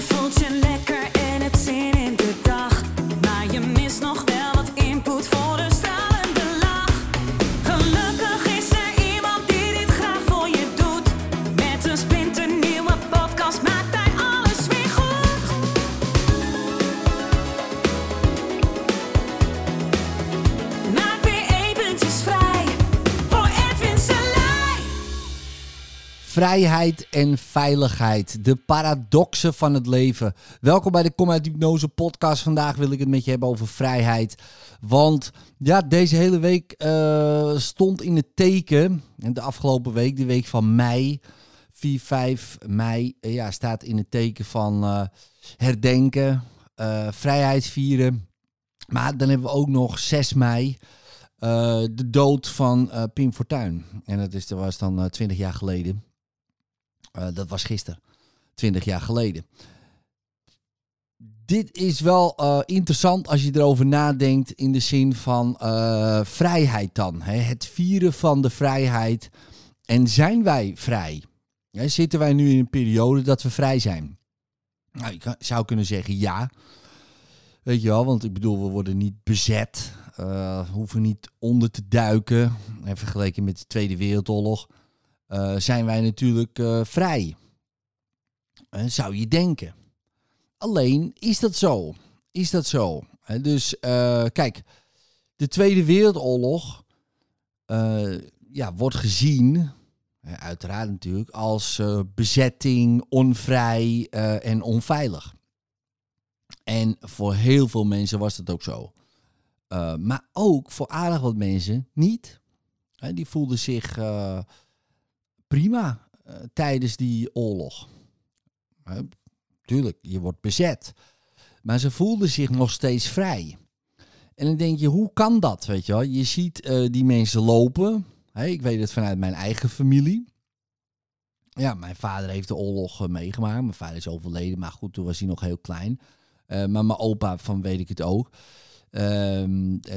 Je Vrijheid en veiligheid, de paradoxen van het leven. Welkom bij de Kom uit Hypnose podcast. Vandaag wil ik het met je hebben over vrijheid. Want ja, deze hele week eh, stond in het teken, en de afgelopen week, de week van mei, 4, 5 mei, eh, ja, staat in het teken van eh, herdenken, vrijheid vieren. Maar dan hebben we ook nog 6 mei, de dood van Pim Fortuyn. En dat, is, dat was dan eh, 20 jaar geleden. Eh, dat was gisteren, 20 jaar geleden. Dit is wel eh, interessant als je erover nadenkt in de zin van eh, vrijheid dan. Hè? Het vieren van de vrijheid. En zijn wij vrij? Zitten wij nu in een periode dat we vrij zijn? Nou, kan- zou kunnen zeggen ja. Weet je wel, want ik bedoel, we worden niet bezet. eh, hoeven niet onder te duiken. En vergeleken met de Tweede Wereldoorlog eh, zijn wij natuurlijk eh, vrij. Eh, zou je denken. Alleen, is dat zo? Is dat zo? Dus kijk, de Tweede Wereldoorlog ja, wordt gezien, uiteraard natuurlijk, als bezetting, onvrij en onveilig. En voor heel veel mensen was dat ook zo. Maar ook voor aardig wat mensen niet. Die voelden zich prima eh, tijdens die oorlog. Hè, tuurlijk, je wordt bezet. Maar ze voelden zich nog steeds vrij. En dan denk je, hoe kan dat? Weet je, wel? je ziet eh, die mensen lopen. Ik weet het vanuit mijn eigen familie. Ja, mijn vader heeft de oorlog eh, meegemaakt. Mijn vader is overleden, maar goed, toen was hij nog heel klein. Maar mijn opa, van weet ik het ook. Eh,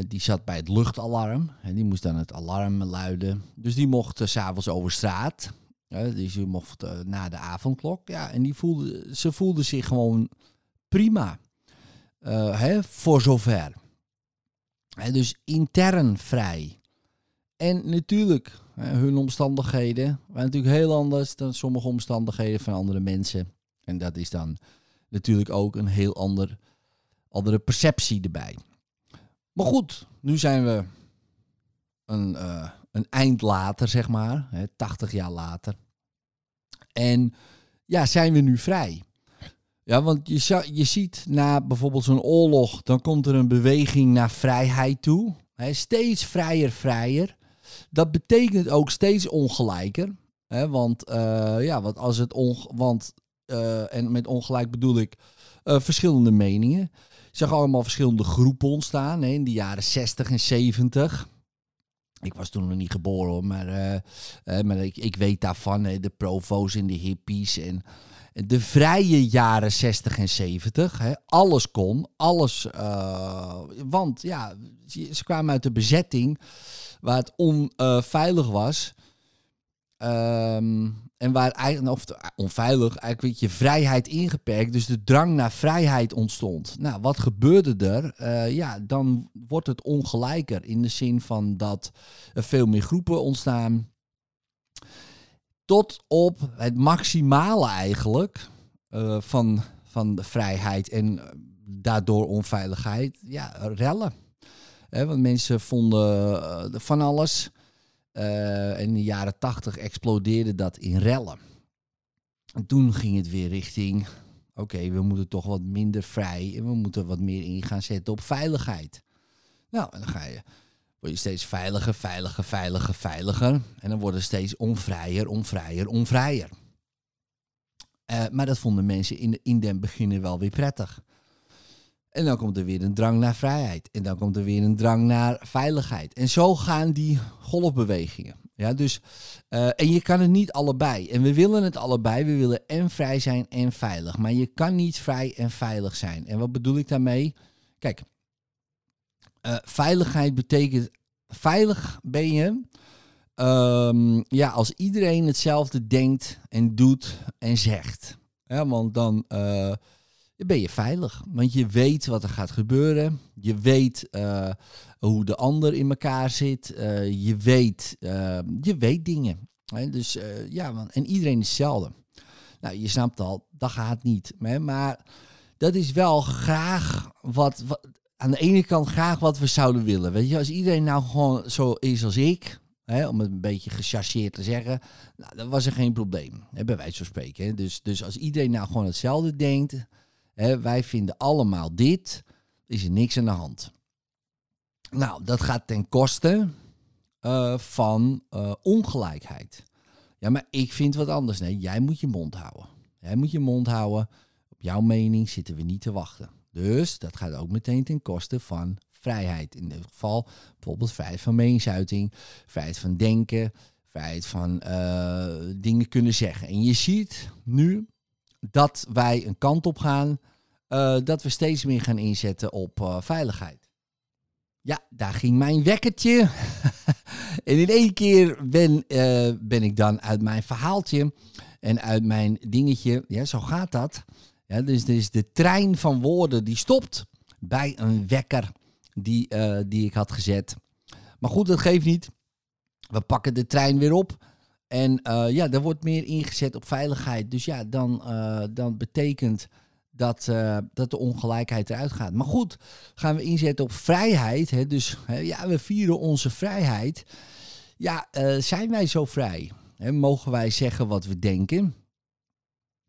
die zat bij het luchtalarm. En die moest dan het alarm luiden. Dus die mocht s s'avonds over straat. Dus die mocht eh, na de avondklok. Ja, en die voelde, ze voelde zich gewoon prima. Eh, hè, voor zover. Hè, dus intern vrij. En natuurlijk, hun omstandigheden waren natuurlijk heel anders dan sommige omstandigheden van andere mensen. En dat is dan natuurlijk ook een heel ander, andere perceptie erbij. Maar goed, nu zijn we een, eh, een eind later, zeg maar, hè, 80 jaar later. En ja, zijn we nu vrij? Ja, want je, je ziet na bijvoorbeeld zo'n oorlog, dan komt er een beweging naar vrijheid toe. Hè, steeds vrijer, vrijer. Dat betekent ook steeds ongelijker. Hè, want, eh, ja, want als het onge want eh, en met ongelijk bedoel ik verschillende meningen. Zag allemaal verschillende groepen ontstaan hè, in de jaren 60 en 70. Ik was toen nog niet geboren, maar, eh, eh, maar ik, ik weet daarvan. Hè, de provo's en de hippies en de vrije jaren 60 en 70. Hè, alles kon, alles. eh, want ja, ze kwamen uit de bezetting waar het onveilig was. Ehm, en waar eigenlijk, of onveilig, eigenlijk werd je vrijheid ingeperkt. Dus de drang naar vrijheid ontstond. Nou, wat gebeurde er? Eh, ja, dan wordt het ongelijker. In de zin van dat er veel meer groepen ontstaan. Tot op het maximale eigenlijk eh, van, van de vrijheid en daardoor onveiligheid. Ja, rellen. Want mensen vonden eh, van alles. Eh, in de jaren tachtig explodeerde dat in rellen. En toen ging het weer richting, oké, we moeten toch wat minder vrij en we moeten wat meer in gaan zetten op veiligheid. Nou, dan ga je, word je steeds veiliger, veiliger, veiliger, veiliger. En dan worden steeds onvrijer, onvrijer, onvrijer. Eh, maar dat vonden mensen in, in den beginnen wel weer prettig. En dan komt er weer een drang naar vrijheid. En dan komt er weer een drang naar veiligheid. En zo gaan die golfbewegingen. Ja, dus, eh, en je kan het niet allebei. En we willen het allebei. We willen en vrij zijn en veilig. Maar je kan niet vrij en veilig zijn. En wat bedoel ik daarmee? Kijk, eh, veiligheid betekent... Veilig ben je ehm, ja, als iedereen hetzelfde denkt en doet en zegt. Ja, want dan eh, ben je veilig. Want je weet wat er gaat gebeuren. Je weet eh, hoe de ander in elkaar zit. Eh, je, weet, je weet dingen. Hè? Dus ja, en iedereen is hetzelfde. Nou, je snapt al, dat gaat niet. Hè? Maar dat is wel graag wat, aan de ene kant graag wat we zouden willen. Weet je, als iedereen nou gewoon zo is als ik, om het een beetje gechargeerd te zeggen, nou, dan was er geen probleem, hè, bij wijze van spreken. Dus, dus als iedereen nou gewoon hetzelfde denkt, wij vinden allemaal dit, is er niks aan de hand. Nou, dat gaat ten koste uh, van uh, ongelijkheid. Ja, maar ik vind wat anders. Nee, jij moet je mond houden. Jij moet je mond houden. Op jouw mening zitten we niet te wachten. Dus dat gaat ook meteen ten koste van vrijheid. In dit geval bijvoorbeeld vrijheid van meningsuiting, vrijheid van denken, vrijheid van uh, dingen kunnen zeggen. En je ziet nu dat wij een kant op gaan, uh, dat we steeds meer gaan inzetten op uh, veiligheid. Ja, daar ging mijn wekkertje. en in één keer ben, ben ik dan uit mijn verhaaltje en uit mijn dingetje, ja, zo gaat dat ja, dus, dus de trein van woorden die stopt bij een wekker die, die ik had gezet. Maar goed, dat geeft niet. We pakken de trein weer op. En uh, ja, er wordt meer ingezet op veiligheid. Dus ja, dan, uh, dan betekent dat, dat de ongelijkheid eruit gaat. Maar goed, gaan we inzetten op vrijheid. Hè? Dus hè, ja, we vieren onze vrijheid. Ja, zijn wij zo vrij? Hè? Mogen wij zeggen wat we denken?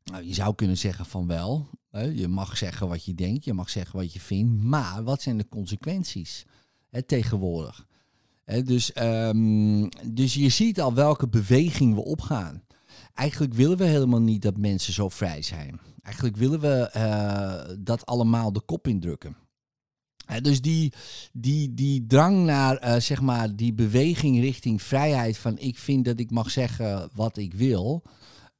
Nou, je zou kunnen zeggen van wel. Hè? Je mag zeggen wat je denkt, je mag zeggen wat je vindt. Maar wat zijn de consequenties hè, tegenwoordig? Dus, um, dus je ziet al welke beweging we opgaan. Eigenlijk willen we helemaal niet dat mensen zo vrij zijn. Eigenlijk willen we uh, dat allemaal de kop indrukken. dus die, die, die drang naar uh, zeg maar die beweging richting vrijheid van ik vind dat ik mag zeggen wat ik wil.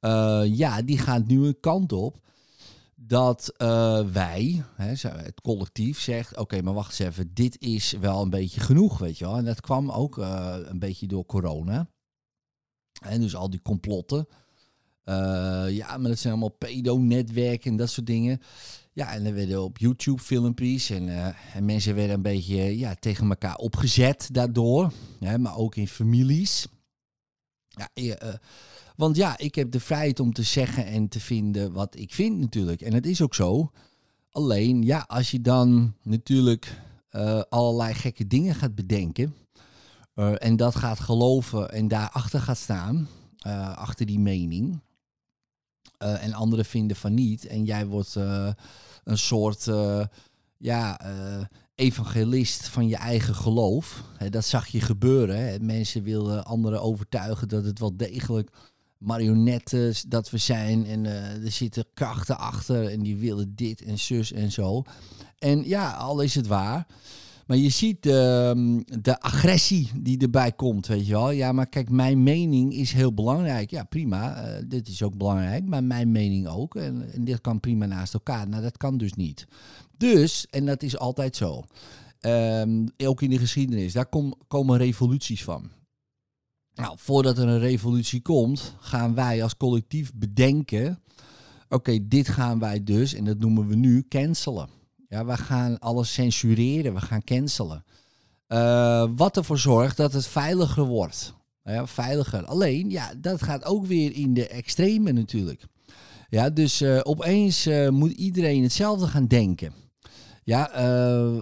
Uh, ja, die gaat nu een kant op dat uh, wij, hè, het collectief, zegt: Oké, maar wacht eens even, dit is wel een beetje genoeg, weet je wel. En dat kwam ook uh, een beetje door corona. En dus al die complotten. ja, maar dat zijn allemaal pedo-netwerken en dat soort dingen. Ja, en er werden op YouTube filmpjes en, en mensen werden een beetje ja, tegen elkaar opgezet daardoor. Hè, maar ook in families. Ja, want ja, ik heb de vrijheid om te zeggen en te vinden wat ik vind natuurlijk. En het is ook zo. Alleen, ja, als je dan natuurlijk uh, allerlei gekke dingen gaat bedenken. Uh, en dat gaat geloven en daarachter gaat staan. Uh, achter die mening. en anderen vinden van niet. En jij wordt een soort ja, evangelist van je eigen geloof. dat zag je gebeuren. Mensen wilden anderen overtuigen dat het wel degelijk marionetten dat we zijn. En uh, er zitten krachten achter en die willen dit en zus en zo. En ja, al is het waar. Maar je ziet de, de agressie die erbij komt, weet je wel. Ja, maar kijk, mijn mening is heel belangrijk. Ja, prima, uh, dit is ook belangrijk, maar mijn mening ook. En, en, dit kan prima naast elkaar. Nou, dat kan dus niet. Dus, en dat is altijd zo, um, ook in de geschiedenis, daar kom, komen revoluties van. Nou, voordat er een revolutie komt, gaan wij als collectief bedenken: oké, dit gaan wij dus, en dat noemen we nu, cancelen. Ja, we gaan alles censureren, we gaan cancelen. Uh, wat ervoor zorgt dat het veiliger wordt. Ja, veiliger. Alleen, ja, dat gaat ook weer in de extreme natuurlijk. Ja, dus uh, opeens uh, moet iedereen hetzelfde gaan denken. Ja,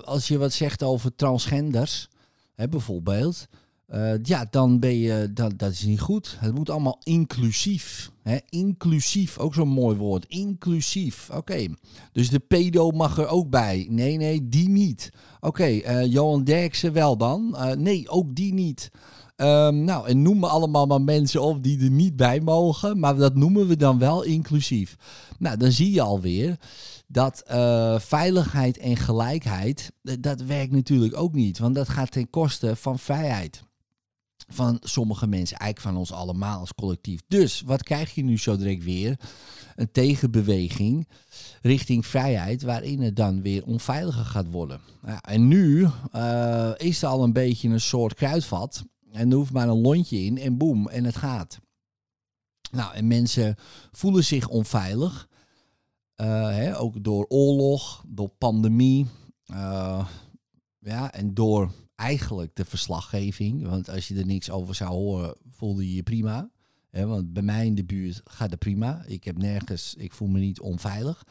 als je wat zegt over transgenders, hè, bijvoorbeeld. Uh, ja, dan ben je, dat, dat is niet goed. Het moet allemaal inclusief. Hè? Inclusief, ook zo'n mooi woord. Inclusief. Oké. Dus de pedo mag er ook bij. Nee, nee, die niet. Oké, eh, Johan Derksen wel dan? Uh, nee, ook die niet. Um, nou, en noem me allemaal maar mensen op die er niet bij mogen. Maar dat noemen we dan wel inclusief. Nou, dan zie je alweer dat veiligheid en gelijkheid, dat werkt natuurlijk ook niet. Want dat gaat ten koste van vrijheid van sommige mensen, eigenlijk van ons allemaal als collectief. Dus wat krijg je nu zo direct weer? Een tegenbeweging richting vrijheid, waarin het dan weer onveiliger gaat worden. Ja, en nu uh, is er al een beetje een soort kruidvat. En er hoeft maar een lontje in en boem, en het gaat. Nou, en mensen voelen zich onveilig. Eh, hè, ook door oorlog, door pandemie. eh, ja, en door eigenlijk de verslaggeving. Want als je er niks over zou horen, voelde je je prima. Want bij mij in de buurt gaat het prima. Ik heb nergens, ik voel me niet onveilig.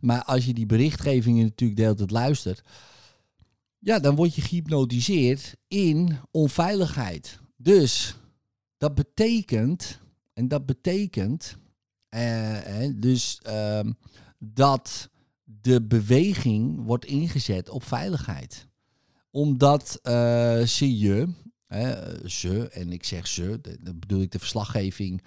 Maar als je die berichtgevingen natuurlijk de hele tijd luistert, ja, dan word je gehypnotiseerd in onveiligheid. Dus dat betekent, en dat betekent, eh, dus ehm, dat de beweging wordt ingezet op veiligheid. Omdat eh, ze je, hè, ze, en ik zeg ze, dan bedoel ik de verslaggeving,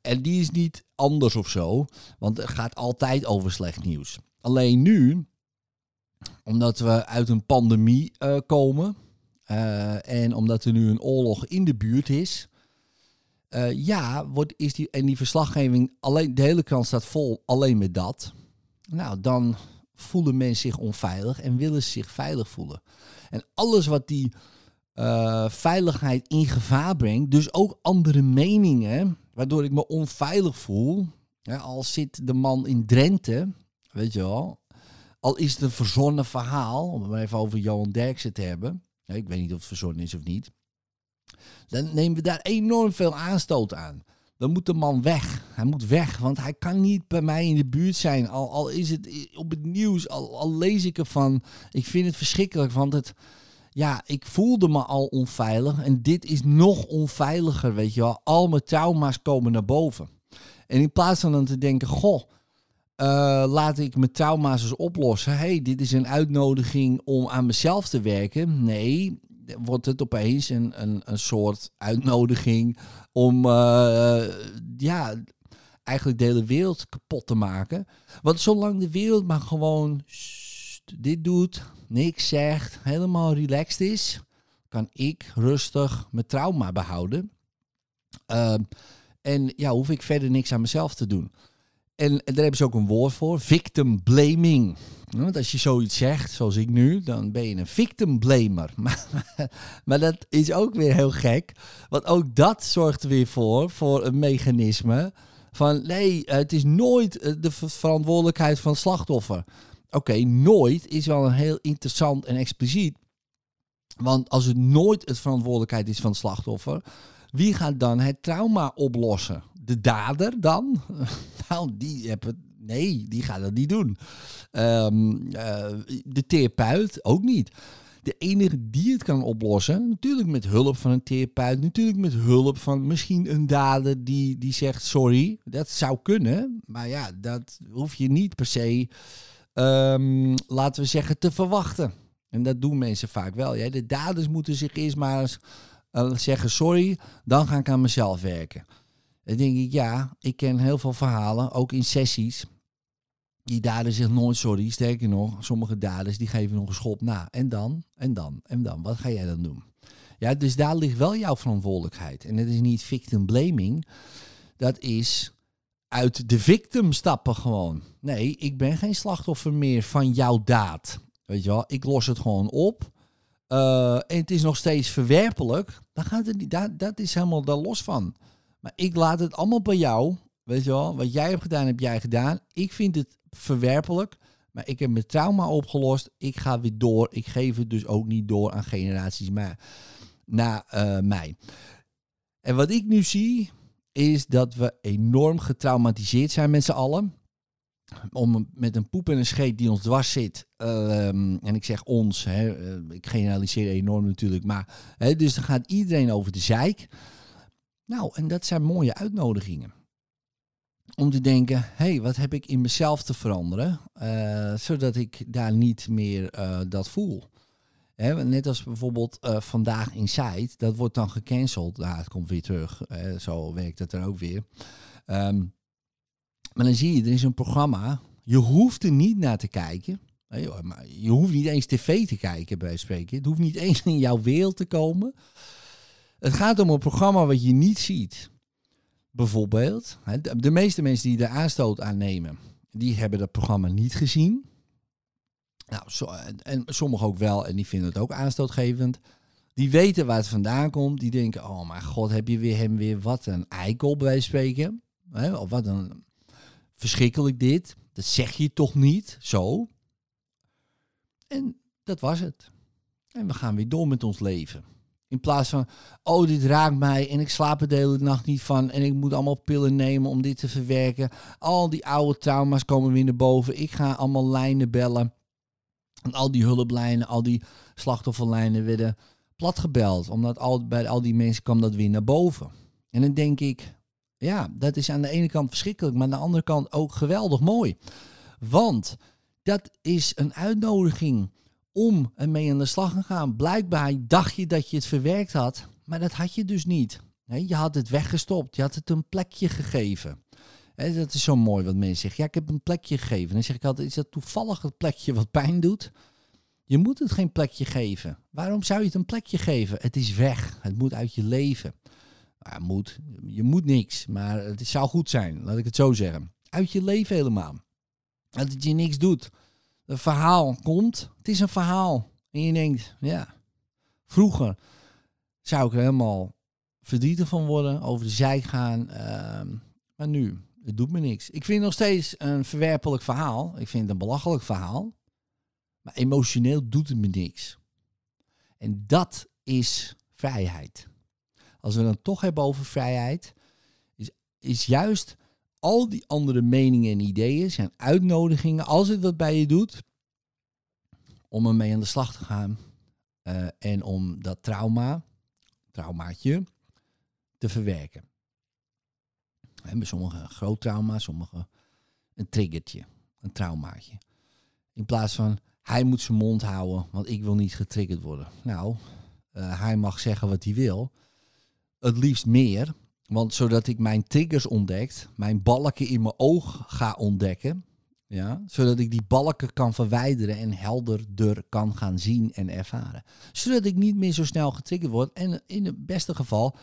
en die is niet anders of zo, want het gaat altijd over slecht nieuws. Alleen nu, omdat we uit een pandemie eh, komen eh, en omdat er nu een oorlog in de buurt is, ja, wordt, is die, en die verslaggeving, alleen, de hele krant staat vol alleen met dat. Nou, dan voelen mensen zich onveilig en willen ze zich veilig voelen. En alles wat die eh, veiligheid in gevaar brengt, dus ook andere meningen, waardoor ik me onveilig voel. Ja, al zit de man in Drenthe, weet je wel, al is het een verzonnen verhaal, om het even over Johan Derksen te hebben. Ik weet niet of het verzonnen is of niet. Dan nemen we daar enorm veel aanstoot aan. Dan moet de man weg. Hij moet weg, want hij kan niet bij mij in de buurt zijn. Al, al is het op het nieuws, al, al lees ik ervan. Ik vind het verschrikkelijk, want het, ja, ik voelde me al onveilig. En dit is nog onveiliger, weet je wel. Al mijn trauma's komen naar boven. En in plaats van dan te denken, goh, eh, laat ik mijn trauma's eens oplossen. hey, dit is een uitnodiging om aan mezelf te werken. Nee, wordt het opeens een, een, een soort uitnodiging om eh, ja, eigenlijk de hele wereld kapot te maken. Want zolang de wereld maar gewoon dit doet, niks zegt, helemaal relaxed is, kan ik rustig mijn trauma behouden. Ehm, en ja, hoef ik verder niks aan mezelf te doen. En daar hebben ze ook een woord voor, victim blaming. Want als je zoiets zegt, zoals ik nu, dan ben je een victim blamer. Maar, dat is ook weer heel gek. Want ook dat zorgt er weer voor, voor een mechanisme van nee, het is nooit eh, de ver- verantwoordelijkheid van het slachtoffer. Oké, nooit is wel een heel interessant en expliciet. Want als het nooit het verantwoordelijkheid is van het slachtoffer, wie gaat dan het trauma oplossen? De dader dan? die. Nee, die gaat dat niet doen. Ehm, eh, de therapeut ook niet. De enige die het kan oplossen, natuurlijk met hulp van een therapeut, natuurlijk met hulp van misschien een dader die, die zegt sorry. Dat zou kunnen, maar ja, dat hoef je niet per se, ehm, laten we zeggen, te verwachten. En dat doen mensen vaak wel. Ja. De daders moeten zich eerst maar eens eh, zeggen sorry, dan ga ik aan mezelf werken. Dan denk ik, ja, ik ken heel veel verhalen, ook in sessies. Die daders zich nooit sorry. Sterker nog, sommige daders die geven nog een schop na. En dan, en dan, en dan. Wat ga jij dan doen? Ja, dus daar ligt wel jouw verantwoordelijkheid. En het is niet victim blaming. Dat is uit de victim stappen gewoon. Nee, ik ben geen slachtoffer meer van jouw daad. Weet je wel, ik los het gewoon op. Eh, en het is nog steeds verwerpelijk. Dan gaat het niet, dat is helemaal daar los van. Maar ik laat het allemaal bij jou. Weet je wel, wat jij hebt gedaan, heb jij gedaan. Ik vind het verwerpelijk. Maar ik heb mijn trauma opgelost. Ik ga weer door. Ik geef het dus ook niet door aan generaties maar, na eh, mij. En wat ik nu zie, is dat we enorm getraumatiseerd zijn met z'n allen. Om met een poep en een scheet die ons dwars zit. ehm, en ik zeg ons, hè, eh, ik generaliseer enorm natuurlijk. Maar, hè, dus dan gaat iedereen over de zeik. Nou, en dat zijn mooie uitnodigingen. Om te denken, hé, hey, wat heb ik in mezelf te veranderen? eh, zodat ik daar niet meer eh, dat voel. Net als bijvoorbeeld eh, vandaag Inside, dat wordt dan gecanceld. Nou, het komt weer terug. zo werkt het er ook weer. Ehm, maar dan zie je, er is een programma. Je hoeft er niet naar te kijken. maar je hoeft niet eens tv te kijken, bij spreken. Het hoeft niet eens in jouw wereld te komen. Het gaat om een programma wat je niet ziet. Bijvoorbeeld, de, meeste mensen die de aanstoot aannemen, die hebben dat programma niet gezien. Nou, en, en sommigen ook wel, en die vinden het ook aanstootgevend. Die weten waar het vandaan komt. Die denken, oh mijn god, heb je weer hem weer wat een eikel bij spreken. Of wat een verschrikkelijk dit. Dat zeg je toch niet zo? En dat was het. En we gaan weer door met ons leven. In plaats van, oh, dit raakt mij en ik slaap er de hele nacht niet van en ik moet allemaal pillen nemen om dit te verwerken. Al die oude trauma's komen weer naar boven. Ik ga allemaal lijnen bellen. En al die hulplijnen, al die slachtofferlijnen werden platgebeld. Omdat bij al die mensen kwam dat weer naar boven. En dan denk ik, ja, dat is aan de ene kant verschrikkelijk, maar aan de andere kant ook geweldig mooi. Want dat is een uitnodiging om ermee aan de slag te gaan. Blijkbaar dacht je dat je het verwerkt had, maar dat had je dus niet. je had het weggestopt, je had het een plekje gegeven. dat is zo mooi wat mensen zeggen. Ja, ik heb een plekje gegeven. Dan zeg ik altijd, is dat toevallig het plekje wat pijn doet? Je moet het geen plekje geven. Waarom zou je het een plekje geven? Het is weg. Het moet uit je leven. Moet, je moet niks, maar het zou goed zijn, laat ik het zo zeggen. Uit je leven helemaal. Dat het je niks doet. Een verhaal komt, het is een verhaal. En je denkt, ja, vroeger zou ik er helemaal verdrietig van worden, over de zijk gaan. Ehm, maar nu, het doet me niks. Ik vind het nog steeds een verwerpelijk verhaal. Ik vind het een belachelijk verhaal. Maar emotioneel doet het me niks. En dat is vrijheid. Als we dan toch hebben over vrijheid, is, is juist al die andere meningen en ideeën zijn uitnodigingen, als het wat bij je doet, om ermee aan de slag te gaan. Uh, en om dat trauma, traumaatje, te verwerken. En bij sommigen een groot trauma, sommigen een triggertje, een traumaatje. In plaats van, hij moet zijn mond houden, want ik wil niet getriggerd worden. Nou, uh, hij mag zeggen wat hij wil. Het liefst meer, want zodat ik mijn triggers ontdekt, mijn balken in mijn oog ga ontdekken, ja, zodat ik die balken kan verwijderen en helderder kan gaan zien en ervaren. Zodat ik niet meer zo snel getriggerd word en in het beste geval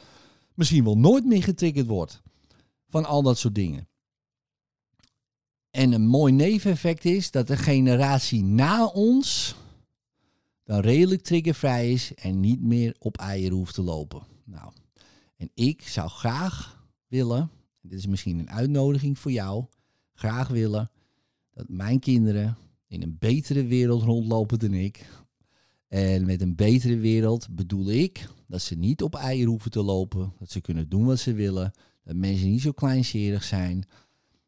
misschien wel nooit meer getriggerd word van al dat soort dingen. En een mooi neveneffect is dat de generatie na ons dan redelijk triggervrij is en niet meer op eieren hoeft te lopen. Nou, en ik zou graag willen, dit is misschien een uitnodiging voor jou, graag willen dat mijn kinderen in een betere wereld rondlopen dan ik. En met een betere wereld bedoel ik dat ze niet op eieren hoeven te lopen, dat ze kunnen doen wat ze willen, dat mensen niet zo kleinserig zijn,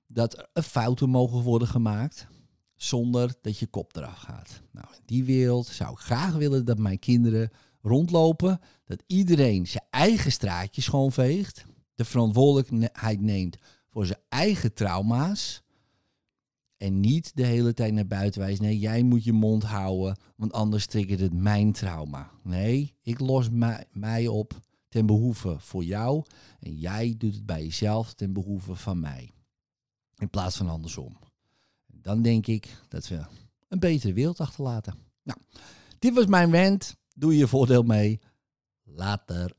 dat er fouten mogen worden gemaakt zonder dat je kop eraf gaat. Nou, in die wereld zou ik graag willen dat mijn kinderen rondlopen, dat iedereen zijn eigen straatje schoonveegt, de verantwoordelijkheid neemt voor zijn eigen trauma's en niet de hele tijd naar buiten wijst. Nee, jij moet je mond houden, want anders triggert het mijn trauma. Nee, ik los mij op ten behoeve voor jou en jij doet het bij jezelf ten behoeve van mij. In plaats van andersom. Dan denk ik dat we een betere wereld achterlaten. Nou, dit was mijn wend. Doe je voordeel mee. Later.